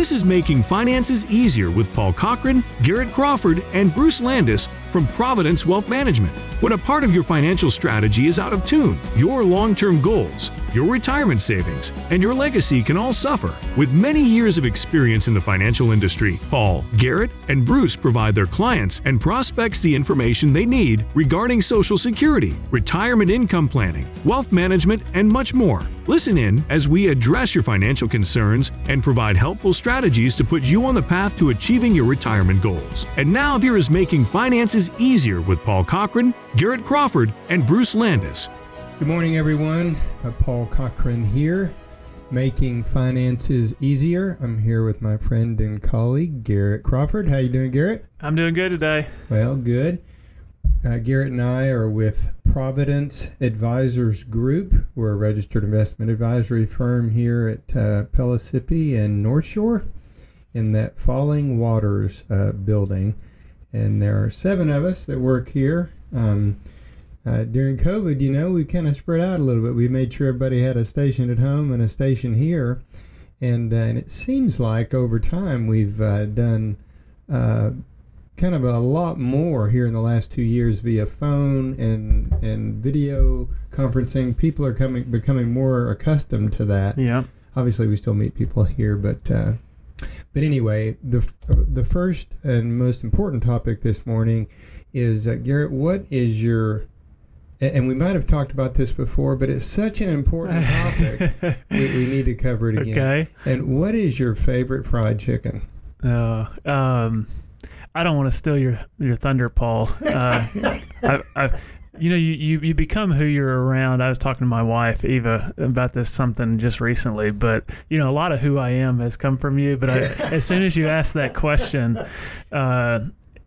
This is Making Finances Easier with Paul Cochran, Garrett Crawford, and Bruce Landis from Providence Wealth Management. When a part of your financial strategy is out of tune, your long term goals, your retirement savings, and your legacy can all suffer. With many years of experience in the financial industry, Paul, Garrett, and Bruce provide their clients and prospects the information they need regarding Social Security, retirement income planning, wealth management, and much more. Listen in as we address your financial concerns and provide helpful strategies to put you on the path to achieving your retirement goals. And now, here is Making Finances Easier with Paul Cochran, Garrett Crawford, and Bruce Landis. Good morning, everyone. Paul Cochran here, making finances easier. I'm here with my friend and colleague Garrett Crawford. How you doing, Garrett? I'm doing good today. Well, good. Uh, Garrett and I are with Providence Advisors Group. We're a registered investment advisory firm here at uh, Pellissippi and North Shore in that Falling Waters uh, building. And there are seven of us that work here. Um, uh, during COVID, you know, we kind of spread out a little bit. We made sure everybody had a station at home and a station here, and uh, and it seems like over time we've uh, done uh, kind of a lot more here in the last two years via phone and and video conferencing. People are coming becoming more accustomed to that. Yeah. Obviously, we still meet people here, but. Uh, but anyway, the the first and most important topic this morning is uh, Garrett. What is your and we might have talked about this before, but it's such an important topic. we, we, need to cover it again. Okay. And what is your favorite fried chicken? Uh, um, I don't want to steal your your thunder, Paul. Uh, I, I, you know, you, you, you become who you're around. I was talking to my wife, Eva, about this something just recently, but, you know, a lot of who I am has come from you. But I, as soon as you ask that question, uh,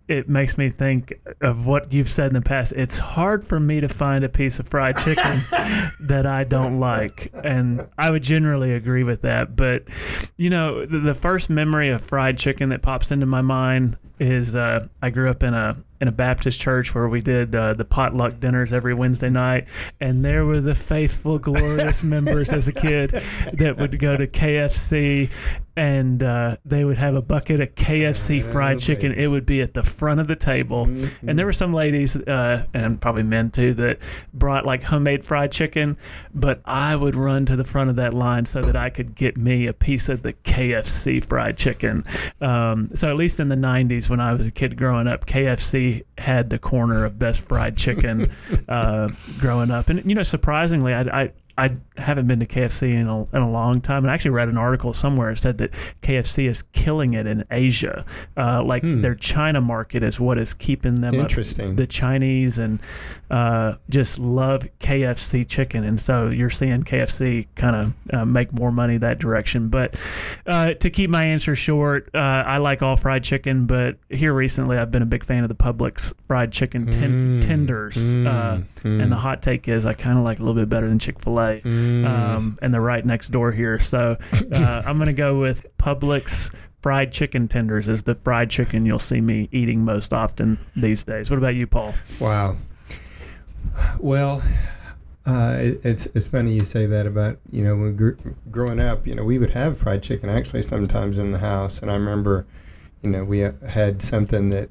it makes me think of what you've said in the past. It's hard for me to find a piece of fried chicken that I don't like. And I would generally agree with that. But, you know, the, the first memory of fried chicken that pops into my mind is uh, I grew up in a in a Baptist church where we did uh, the potluck dinners every Wednesday night, and there were the faithful, glorious members as a kid that would go to KFC and uh, they would have a bucket of KFC fried chicken. It would be at the front of the table, mm-hmm. and there were some ladies uh, and probably men too that brought like homemade fried chicken. But I would run to the front of that line so that I could get me a piece of the KFC fried chicken. Um, so at least in the '90s, when I was a kid growing up, KFC had the corner of best fried chicken uh, growing up, and you know, surprisingly, I, I I haven't been to KFC in a, in a long time. And I actually read an article somewhere that said that KFC is killing it in Asia. Uh, like hmm. their China market is what is keeping them up. Interesting. Up. The Chinese and uh, just love KFC chicken. And so you're seeing KFC kind of uh, make more money that direction. But uh, to keep my answer short, uh, I like all fried chicken. But here recently, I've been a big fan of the Publix fried chicken ten- mm. tenders. Mm. Mm. And the hot take is I kind of like a little bit better than Chick fil A. Mm. Um, and they're right next door here. So uh, I'm going to go with Publix fried chicken tenders as the fried chicken you'll see me eating most often these days. What about you, Paul? Wow. Well, uh, it, it's it's funny you say that about you know when gr- growing up you know we would have fried chicken actually sometimes in the house and I remember you know we had something that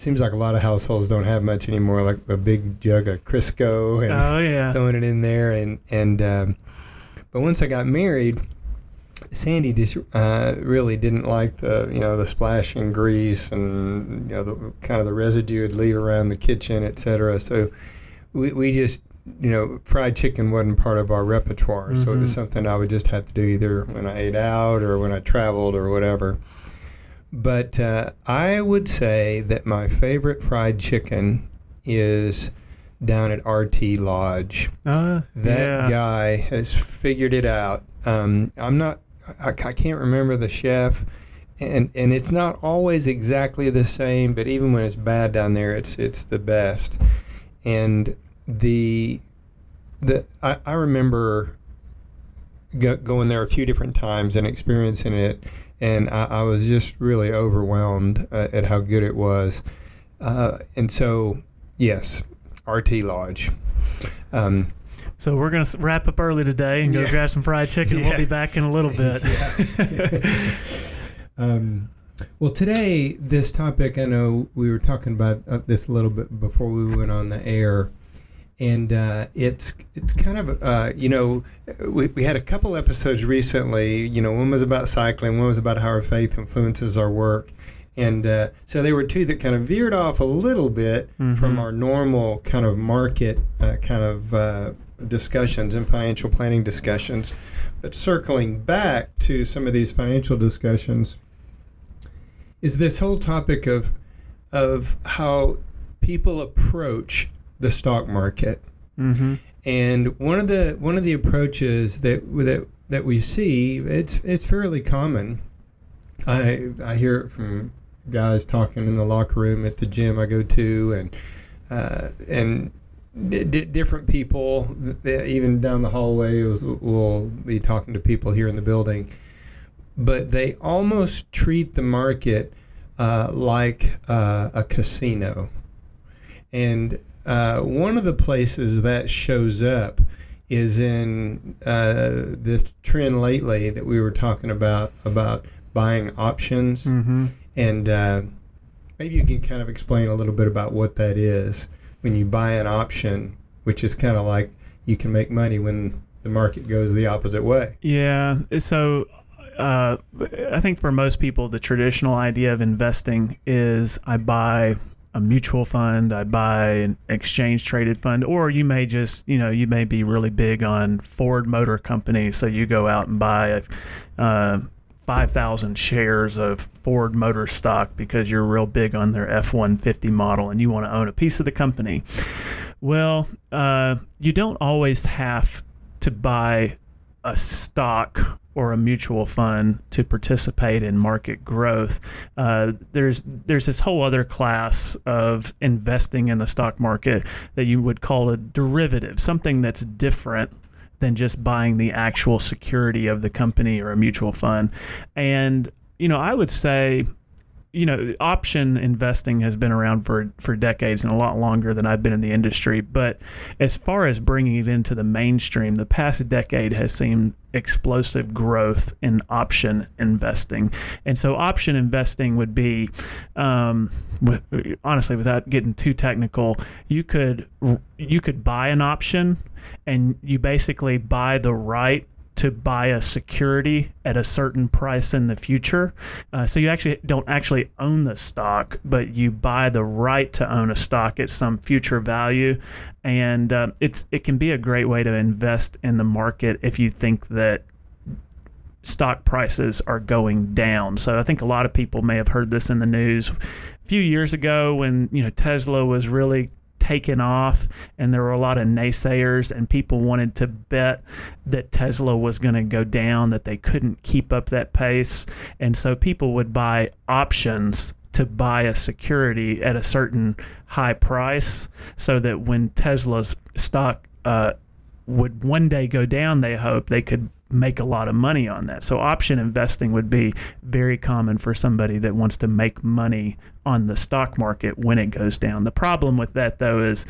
seems like a lot of households don't have much anymore, like a big jug of Crisco and oh, yeah. throwing it in there. And and um, but once I got married, Sandy just uh, really didn't like the you know the splashing grease and you know the kind of the residue would leave around the kitchen, etc. So we we just you know fried chicken wasn't part of our repertoire, mm-hmm. so it was mm-hmm. something I would just have to do either when I ate out or when I traveled or whatever. But uh, I would say that my favorite fried chicken is down at RT Lodge. Uh, that yeah. guy has figured it out. Um, I'm not. I, I, can't remember the chef, and and it's not always exactly the same. But even when it's bad down there, it's it's the best. And the the I, I remember go, going there a few different times and experiencing it and I, I was just really overwhelmed uh, at how good it was. Uh, and so, yes, RT Lodge. Um, so we're going to wrap up early today and go yeah. grab some fried chicken. Yeah. We'll be back in a little bit. Um, well, today, this topic, I know we were talking about uh, this a little bit before we went on the air. And uh, it's it's kind of uh, you know we, we had a couple episodes recently you know one was about cycling one was about how our faith influences our work and uh, so they were two that kind of veered off a little bit Mhm. from our normal kind of market uh, kind of uh, discussions and financial planning discussions. But circling back to some of these financial discussions, is this whole topic of of how people approach the stock market. Mm-hmm. And one of the one of the approaches that that that we see it's it's fairly common. I I hear it from guys talking in the locker room at the gym I go to, and uh, and d- different people th- even down the hallway will, will be talking to people here in the building, but they almost treat the market uh, like uh, a casino, and uh, one of the places that shows up is in uh, this trend lately that we were talking about about buying options Mm-hmm. and uh, maybe you can kind of explain a little bit about what that is when you buy an option which is kind of like you can make money when the market goes the opposite way Yeah. So uh, I think for most people, the traditional idea of investing is I buy a mutual fund, I buy an exchange traded fund, or you may just, you know, you may be really big on Ford Motor Company. So you go out and buy uh, 5,000 shares of Ford Motor stock because you're real big on their F 150 model and you want to own a piece of the company. Well, uh, you don't always have to buy a stock or a mutual fund to participate in market growth. Uh, there's there's this whole other class of investing in the stock market that you would call a derivative, something that's different than just buying the actual security of the company or a mutual fund. And you know, I would say you know, option investing has been around for for decades and a lot longer than I've been in the industry. But as far as bringing it into the mainstream, the past decade has seen explosive growth in option investing. And so, option investing would be, um, with, honestly, without getting too technical, you could you could buy an option, and you basically buy the right to buy a security at a certain price in the future. Uh, so you actually don't actually own the stock, but you buy the right to own a stock at some future value, and uh, it's it can be a great way to invest in the market if you think that stock prices are going down. So I think a lot of people may have heard this in the news a few years ago when you know Tesla was really taken off and there were a lot of naysayers and people wanted to bet that Tesla was going to go down that they couldn't keep up that pace. And so people would buy options to buy a security at a certain high price so that when Tesla's stock uh, would one day go down they hope they could make a lot of money on that. So option investing would be very common for somebody that wants to make money on the stock market when it goes down. The problem with that though is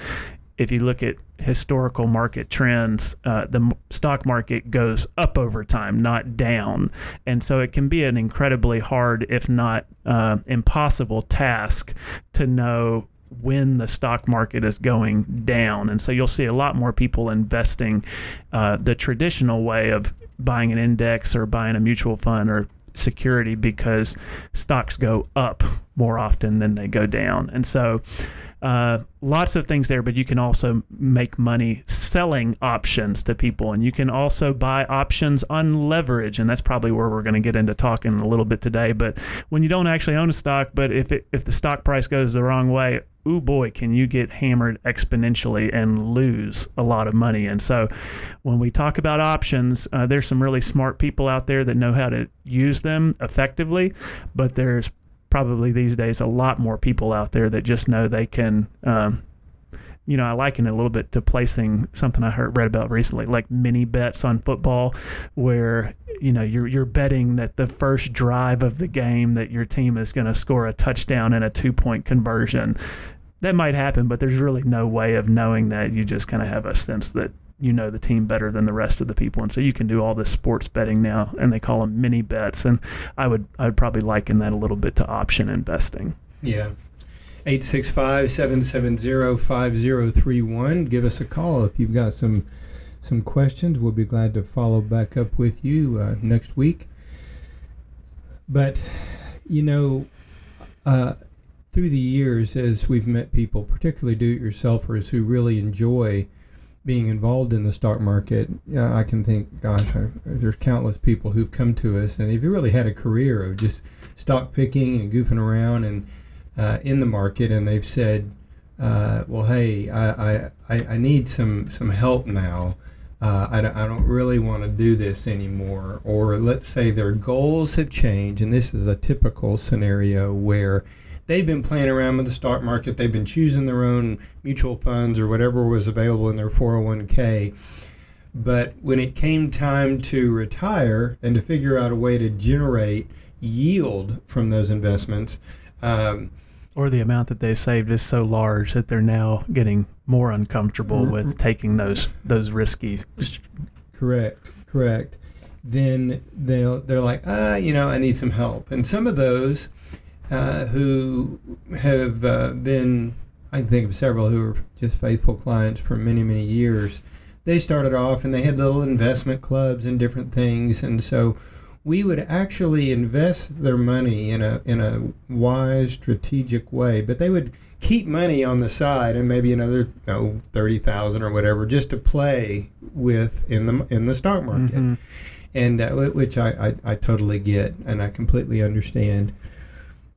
if you look at historical market trends, uh, the stock market goes up over time, not down. And so it can be an incredibly hard, if not uh, impossible task to know when the stock market is going down. And so you'll see a lot more people investing uh, the traditional way of buying an index or buying a mutual fund or security because stocks go up more often than they go down. And so uh, lots of things there, but you can also make money selling options to people, and you can also buy options on leverage, and that's probably where we're going to get into talking a little bit today. But when you don't actually own a stock, but if it, if the stock price goes the wrong way, ooh boy, can you get hammered exponentially and lose a lot of money. And so when we talk about options, uh, there's some really smart people out there that know how to use them effectively, but there's probably these days a lot more people out there that just know they can. Um, you know, I liken it a little bit to placing something I heard read about recently, like mini bets on football, where you know you're you're betting that the first drive of the game that your team is going to score a touchdown and a two point conversion. That might happen, but there's really no way of knowing that. You just kind of have a sense that you know the team better than the rest of the people, and so you can do all this sports betting now, and they call them mini bets. And I would I would probably liken that a little bit to option investing. Yeah. 865-770-5031. Give us a call if you've got some some questions. We'll be glad to follow back up with you uh, next week. But you know, uh, through the years, as we've met people, particularly do-it-yourselfers, who really enjoy being involved in the stock market, I can think, gosh, I, there's countless people who've come to us, and they've really had a career of just stock picking and goofing around and uh, in the market, and they've said, uh, "Well, hey, I, I, I need some some help now. Uh, I, I don't really want to do this anymore." Or let's say their goals have changed, and this is a typical scenario where they've been playing around with the stock market, they've been choosing their own mutual funds or whatever was available in their 401k. But when it came time to retire and to figure out a way to generate yield from those investments, um, or the amount that they saved is so large that they're now getting more uncomfortable with taking those those risky. Correct, correct. Then they'll they're like, ah, you know, I need some help. And some of those uh, who have uh, been, I can think of several who are just faithful clients for many many years. They started off and they had little investment clubs and different things, and so we would actually invest their money in a in a wise, strategic way. But they would keep money on the side and maybe another oh, thirty thousand or whatever just to play with in the in the stock market, mm-hmm. and uh, which I, I, I totally get and I completely understand.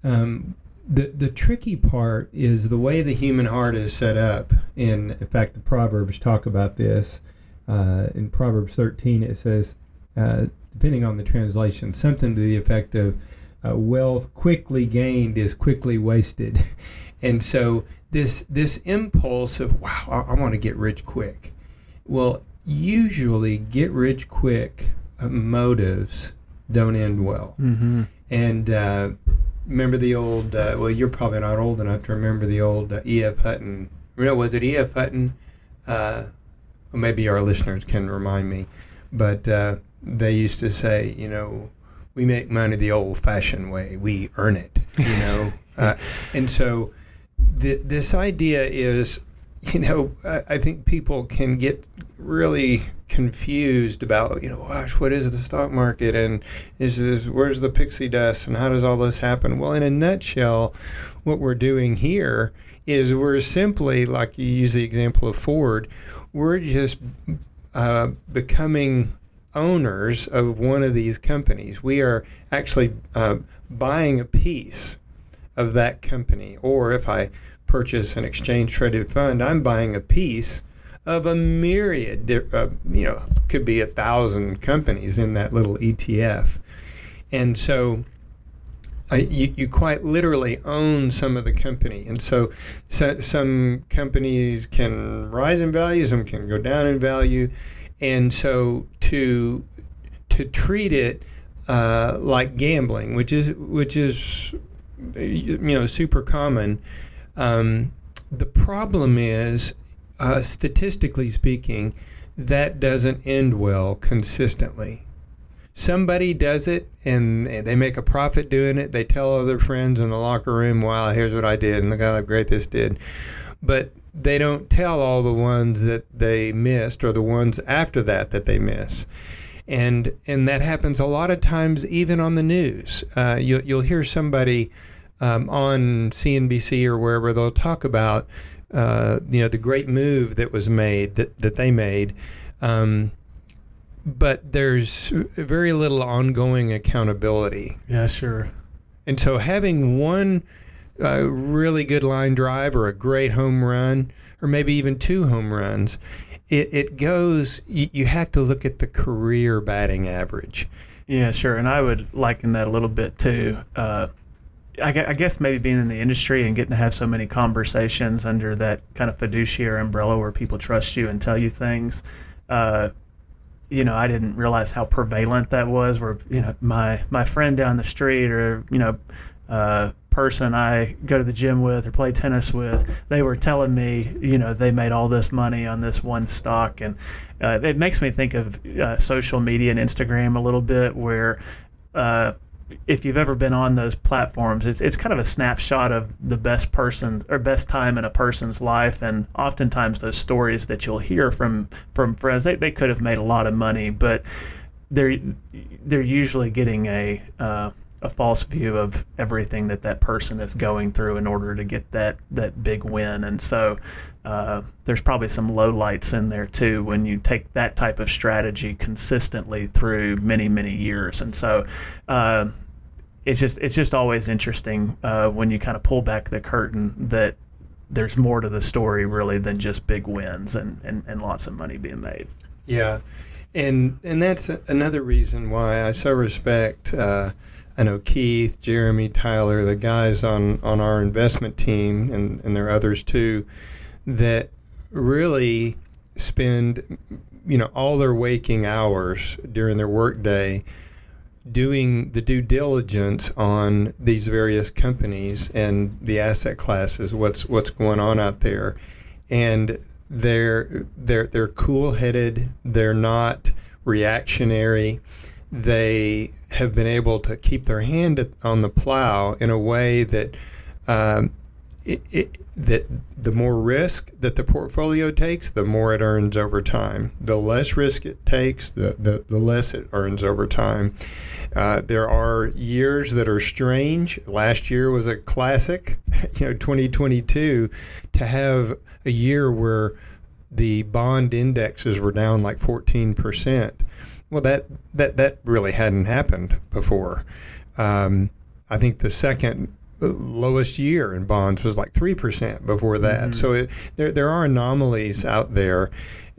Um, the the tricky part is the way the human heart is set up. And in fact, the Proverbs talk about this. Uh, in Proverbs 13, it says, uh, depending on the translation, something to the effect of uh, wealth quickly gained is quickly wasted. and so this this impulse of wow, I, I want to get rich quick. Well, usually get rich quick uh, motives don't end well. Mm-hmm. And uh, remember the old uh, well, you're probably not old enough to remember the old uh, E.F. Hutton. You know, was it E.F. Hutton? well, maybe our listeners can remind me, but they used to say, you know, we make money the old-fashioned way. We earn it, you know. uh, and so, th- this idea is, you know, I, I think people can get really confused about, you know, gosh, what is the stock market and is this where's the pixie dust and how does all this happen? Well, in a nutshell, what we're doing here is we're simply, like you use the example of Ford, we're just uh, becoming owners of one of these companies. We are actually uh, buying a piece of that company. Or if I purchase an exchange traded fund, I'm buying a piece of a myriad, uh, you know, could be a thousand companies in that little ETF. And so, uh, you, you quite literally own some of the company. And so, so, some companies can rise in value, some can go down in value and so to to treat it uh, like gambling, which is which is you know super common. Um, the problem is, uh, statistically speaking, that doesn't end well consistently. Somebody does it and they make a profit doing it. They tell other friends in the locker room, "Wow, here's what I did, and look how great this did." But they don't tell all the ones that they missed or the ones after that that they miss. And, and that happens a lot of times even on the news. Uh, you, you'll hear somebody um, on CNBC or wherever they'll talk about uh, you know the great move that was made that, that they made. Um, but there's very little ongoing accountability. Yeah, sure. And so having one a really good line drive or a great home run or maybe even two home runs, it, it goes, you, you have to look at the career batting average. Yeah, sure. And I would liken that a little bit too. Uh, I, guess maybe being in the industry and getting to have so many conversations under that kind of fiduciary umbrella where people trust you and tell you things. Uh, you know, I didn't realize how prevalent that was. Where you know, my my friend down the street, or you know, uh, person I go to the gym with or play tennis with, they were telling me, you know, they made all this money on this one stock, and uh, it makes me think of uh, social media and Instagram a little bit, where uh, if you've ever been on those platforms, it's, it's kind of a snapshot of the best person or best time in a person's life. And oftentimes those stories that you'll hear from, from friends, they, they could have made a lot of money, but they're, they're usually getting a, uh, a false view of everything that that person is going through in order to get that that big win. And so uh, there's probably some low lights in there too when you take that type of strategy consistently through many many years. And so. Uh, it's just it's just always interesting uh, when you kind of pull back the curtain that there's more to the story really than just big wins and, and, and lots of money being made. Yeah, and and that's another reason why I so respect. Uh, I know Keith, Jeremy, Tyler, the guys on, on our investment team, and, and there are others too, that really spend you know all their waking hours during their workday doing the due diligence on these various companies and the asset classes, what's what's going on out there, and they're they're they're cool headed. They're not reactionary. They have been able to keep their hand on the plow in a way that um, it, it, that the more risk that the portfolio takes, the more it earns over time. The less risk it takes, the, the, the less it earns over time. Uh, there are years that are strange. Last year was a classic. You know, 2022 to have a year where the bond indexes were down like 14 percent. Well, that that that really hadn't happened before. Um, I think the second lowest year in bonds was like three percent before that. Mm-hmm. So it, there there are anomalies out there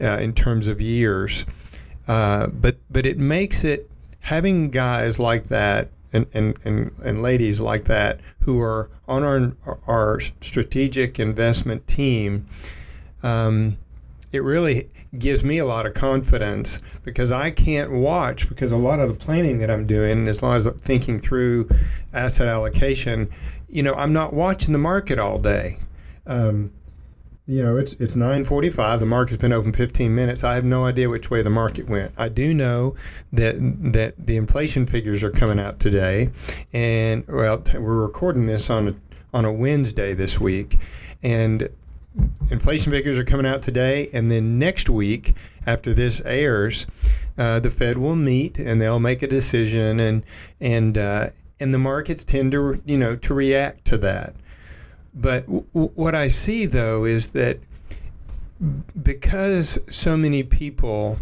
uh, in terms of years, uh, but but it makes it having guys like that and, and, and, and ladies like that who are on our, our strategic investment team, um, it really gives me a lot of confidence because I can't watch because a lot of the planning that I'm doing, as long as I'm thinking through asset allocation, you know, I'm not watching the market all day. Um, you know, it's it's 9:45. The market's been open 15 minutes. I have no idea which way the market went. I do know that that the inflation figures are coming out today, and well, we're recording this on a on a Wednesday this week, and inflation figures are coming out today, and then next week after this airs, uh, the Fed will meet and they'll make a decision, and and uh, and the markets tend to you know to react to that. But w- what I see though is that because so many people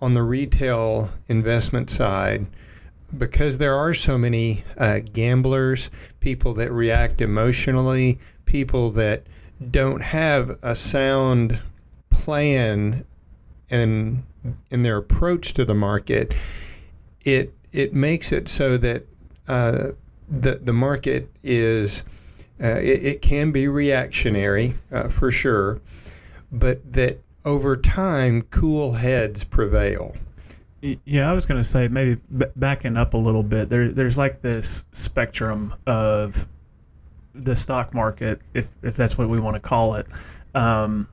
on the retail investment side, because there are so many uh, gamblers, people that react emotionally, people that don't have a sound plan and in their approach to the market, it it makes it so that uh, the the market is uh, it, it, can be reactionary uh, for sure, but that over time, cool heads prevail. Yeah, I was going to say maybe b- backing up a little bit. There, there's like this spectrum of the stock market, if if that's what we want to call it. Um,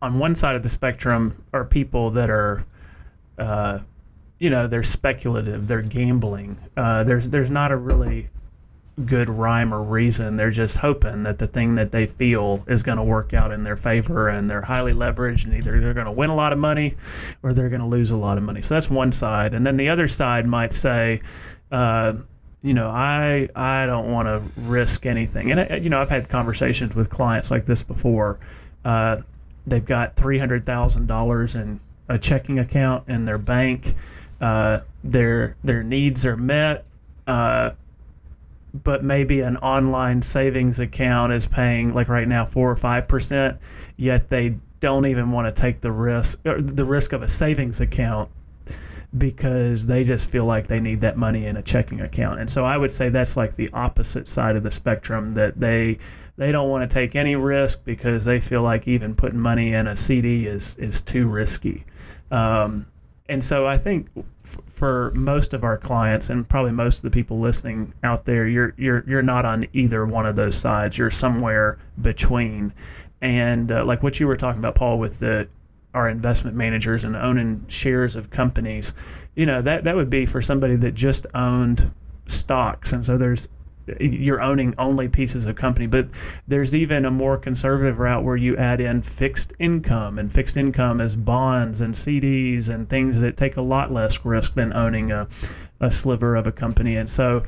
on one side of the spectrum are people that are, uh, you know, they're speculative, they're gambling. Uh, there's there's not a really good rhyme or reason. They're just hoping that the thing that they feel is going to work out in their favor, and they're highly leveraged, and either they're going to win a lot of money or they're going to lose a lot of money. So that's one side, and then the other side might say. Uh, you know, I I don't want to risk anything, and uh, you know, I've had conversations with clients like this before. Uh, they've got three hundred thousand dollars in a checking account in their bank. Uh, their their needs are met. Uh, but maybe an online savings account is paying like right now four or five percent, yet they don't even want to take the risk the risk of a savings account because they just feel like they need that money in a checking account. And so I would say that's like the opposite side of the spectrum that they they don't want to take any risk because they feel like even putting money in a CD is is too risky. Um, and so I think f- for most of our clients and probably most of the people listening out there, you're you're you're not on either one of those sides. You're somewhere between, and uh, like what you were talking about, Paul, with the our investment managers and owning shares of companies, you know that that would be for somebody that just owned stocks, and so there's you're owning only pieces of company but there's even a more conservative route where you add in fixed income and fixed income as bonds and CDs and things that take a lot less risk than owning a, a sliver of a company. And so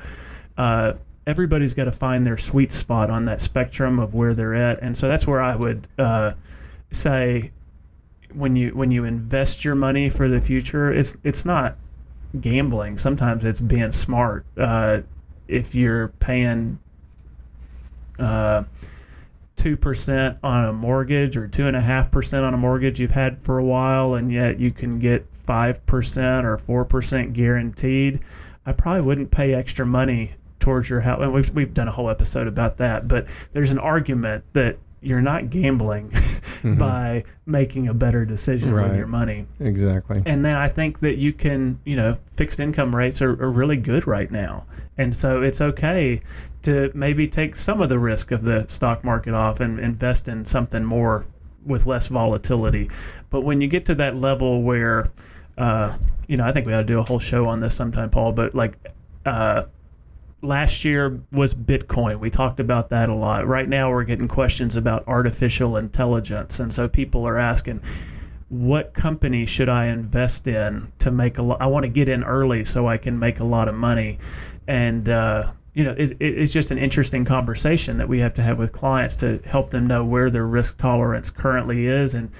uh, everybody's got to find their sweet spot on that spectrum of where they're at. And so that's where I would uh, say when you when you invest your money for the future it's it's not gambling sometimes it's being smart uh, if you're paying uh, two percent on a mortgage or two and a half percent on a mortgage you've had for a while, and yet you can get five percent or four percent guaranteed, I probably wouldn't pay extra money towards your house. And we've we've done a whole episode about that, but there's an argument that you're not gambling mm-hmm. by making a better decision right. with your money. Exactly. And then I think that you can, you know, fixed income rates are, are really good right now. And so it's okay to maybe take some of the risk of the stock market off and invest in something more with less volatility. But when you get to that level where, uh, you know, I think we ought to do a whole show on this sometime, Paul, but like, uh, last year was Bitcoin. We talked about that a lot. Right now, we're getting questions about artificial intelligence. And so people are asking, what company should I invest in to make a lot? I want to get in early so I can make a lot of money. And, uh, you know, it's, it's just an interesting conversation that we have to have with clients to help them know where their risk tolerance currently is. And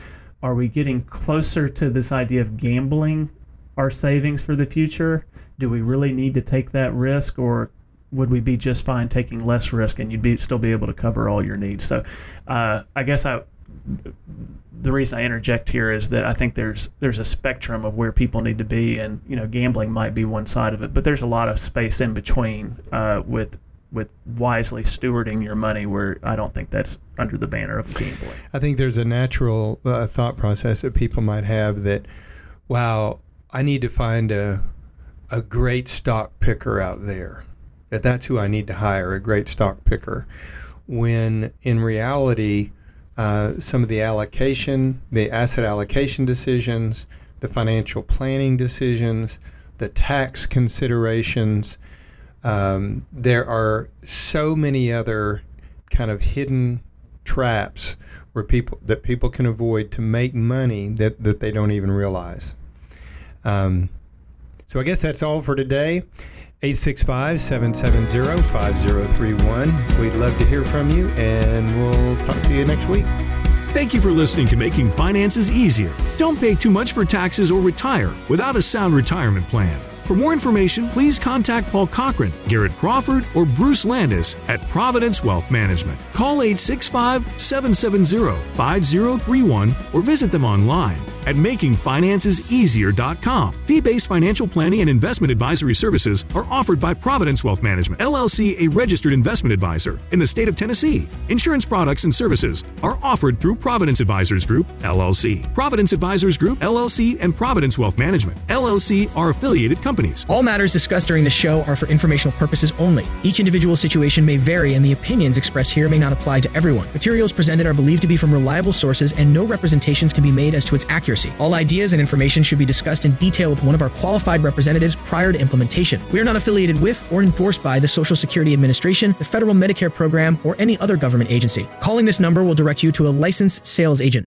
are we getting closer to this idea of gambling our savings for the future? Do we really need to take that risk or would we be just fine taking less risk and you'd be still be able to cover all your needs? So, uh, I guess I the reason I interject here is that I think there's there's a spectrum of where people need to be, and you know, gambling might be one side of it, but there's a lot of space in between uh, with with wisely stewarding your money where I don't think that's under the banner of gambling. I think there's a natural uh, thought process that people might have that, wow, I need to find a a great stock picker out there that that's who I need to hire, a great stock picker. When in reality, uh, some of the allocation, the asset allocation decisions, the financial planning decisions, the tax considerations, um, there are so many other kind of hidden traps where people that people can avoid to make money that, that they don't even realize. Um, so I guess that's all for today. 865 770 5031. We'd love to hear from you, and we'll talk to you next week. Thank you for listening to Making Finances Easier. Don't pay too much for taxes or retire without a sound retirement plan. For more information, please contact Paul Cochran, Garrett Crawford, or Bruce Landis at Providence Wealth Management. Call 865 770 5031 or visit them online at makingfinanceseasier.com. Fee-based financial planning and investment advisory services are offered by Providence Wealth Management, LLC, a registered investment advisor in the state of Tennessee. Insurance products and services are offered through Providence Advisors Group, LLC. Providence Advisors Group, LLC, and Providence Wealth Management, LLC are affiliated companies. All matters discussed during the show are for informational purposes only. Each individual situation may vary, and the opinions expressed here may not apply to everyone. Materials presented are believed to be from reliable sources, and no representations can be made as to its accuracy accuracy. All ideas and information should be discussed in detail with one of our qualified representatives prior to implementation. We are not affiliated with or endorsed by the Social Security Administration, the Federal Medicare Program, or any other government agency. Calling this number will direct you to a licensed sales agent.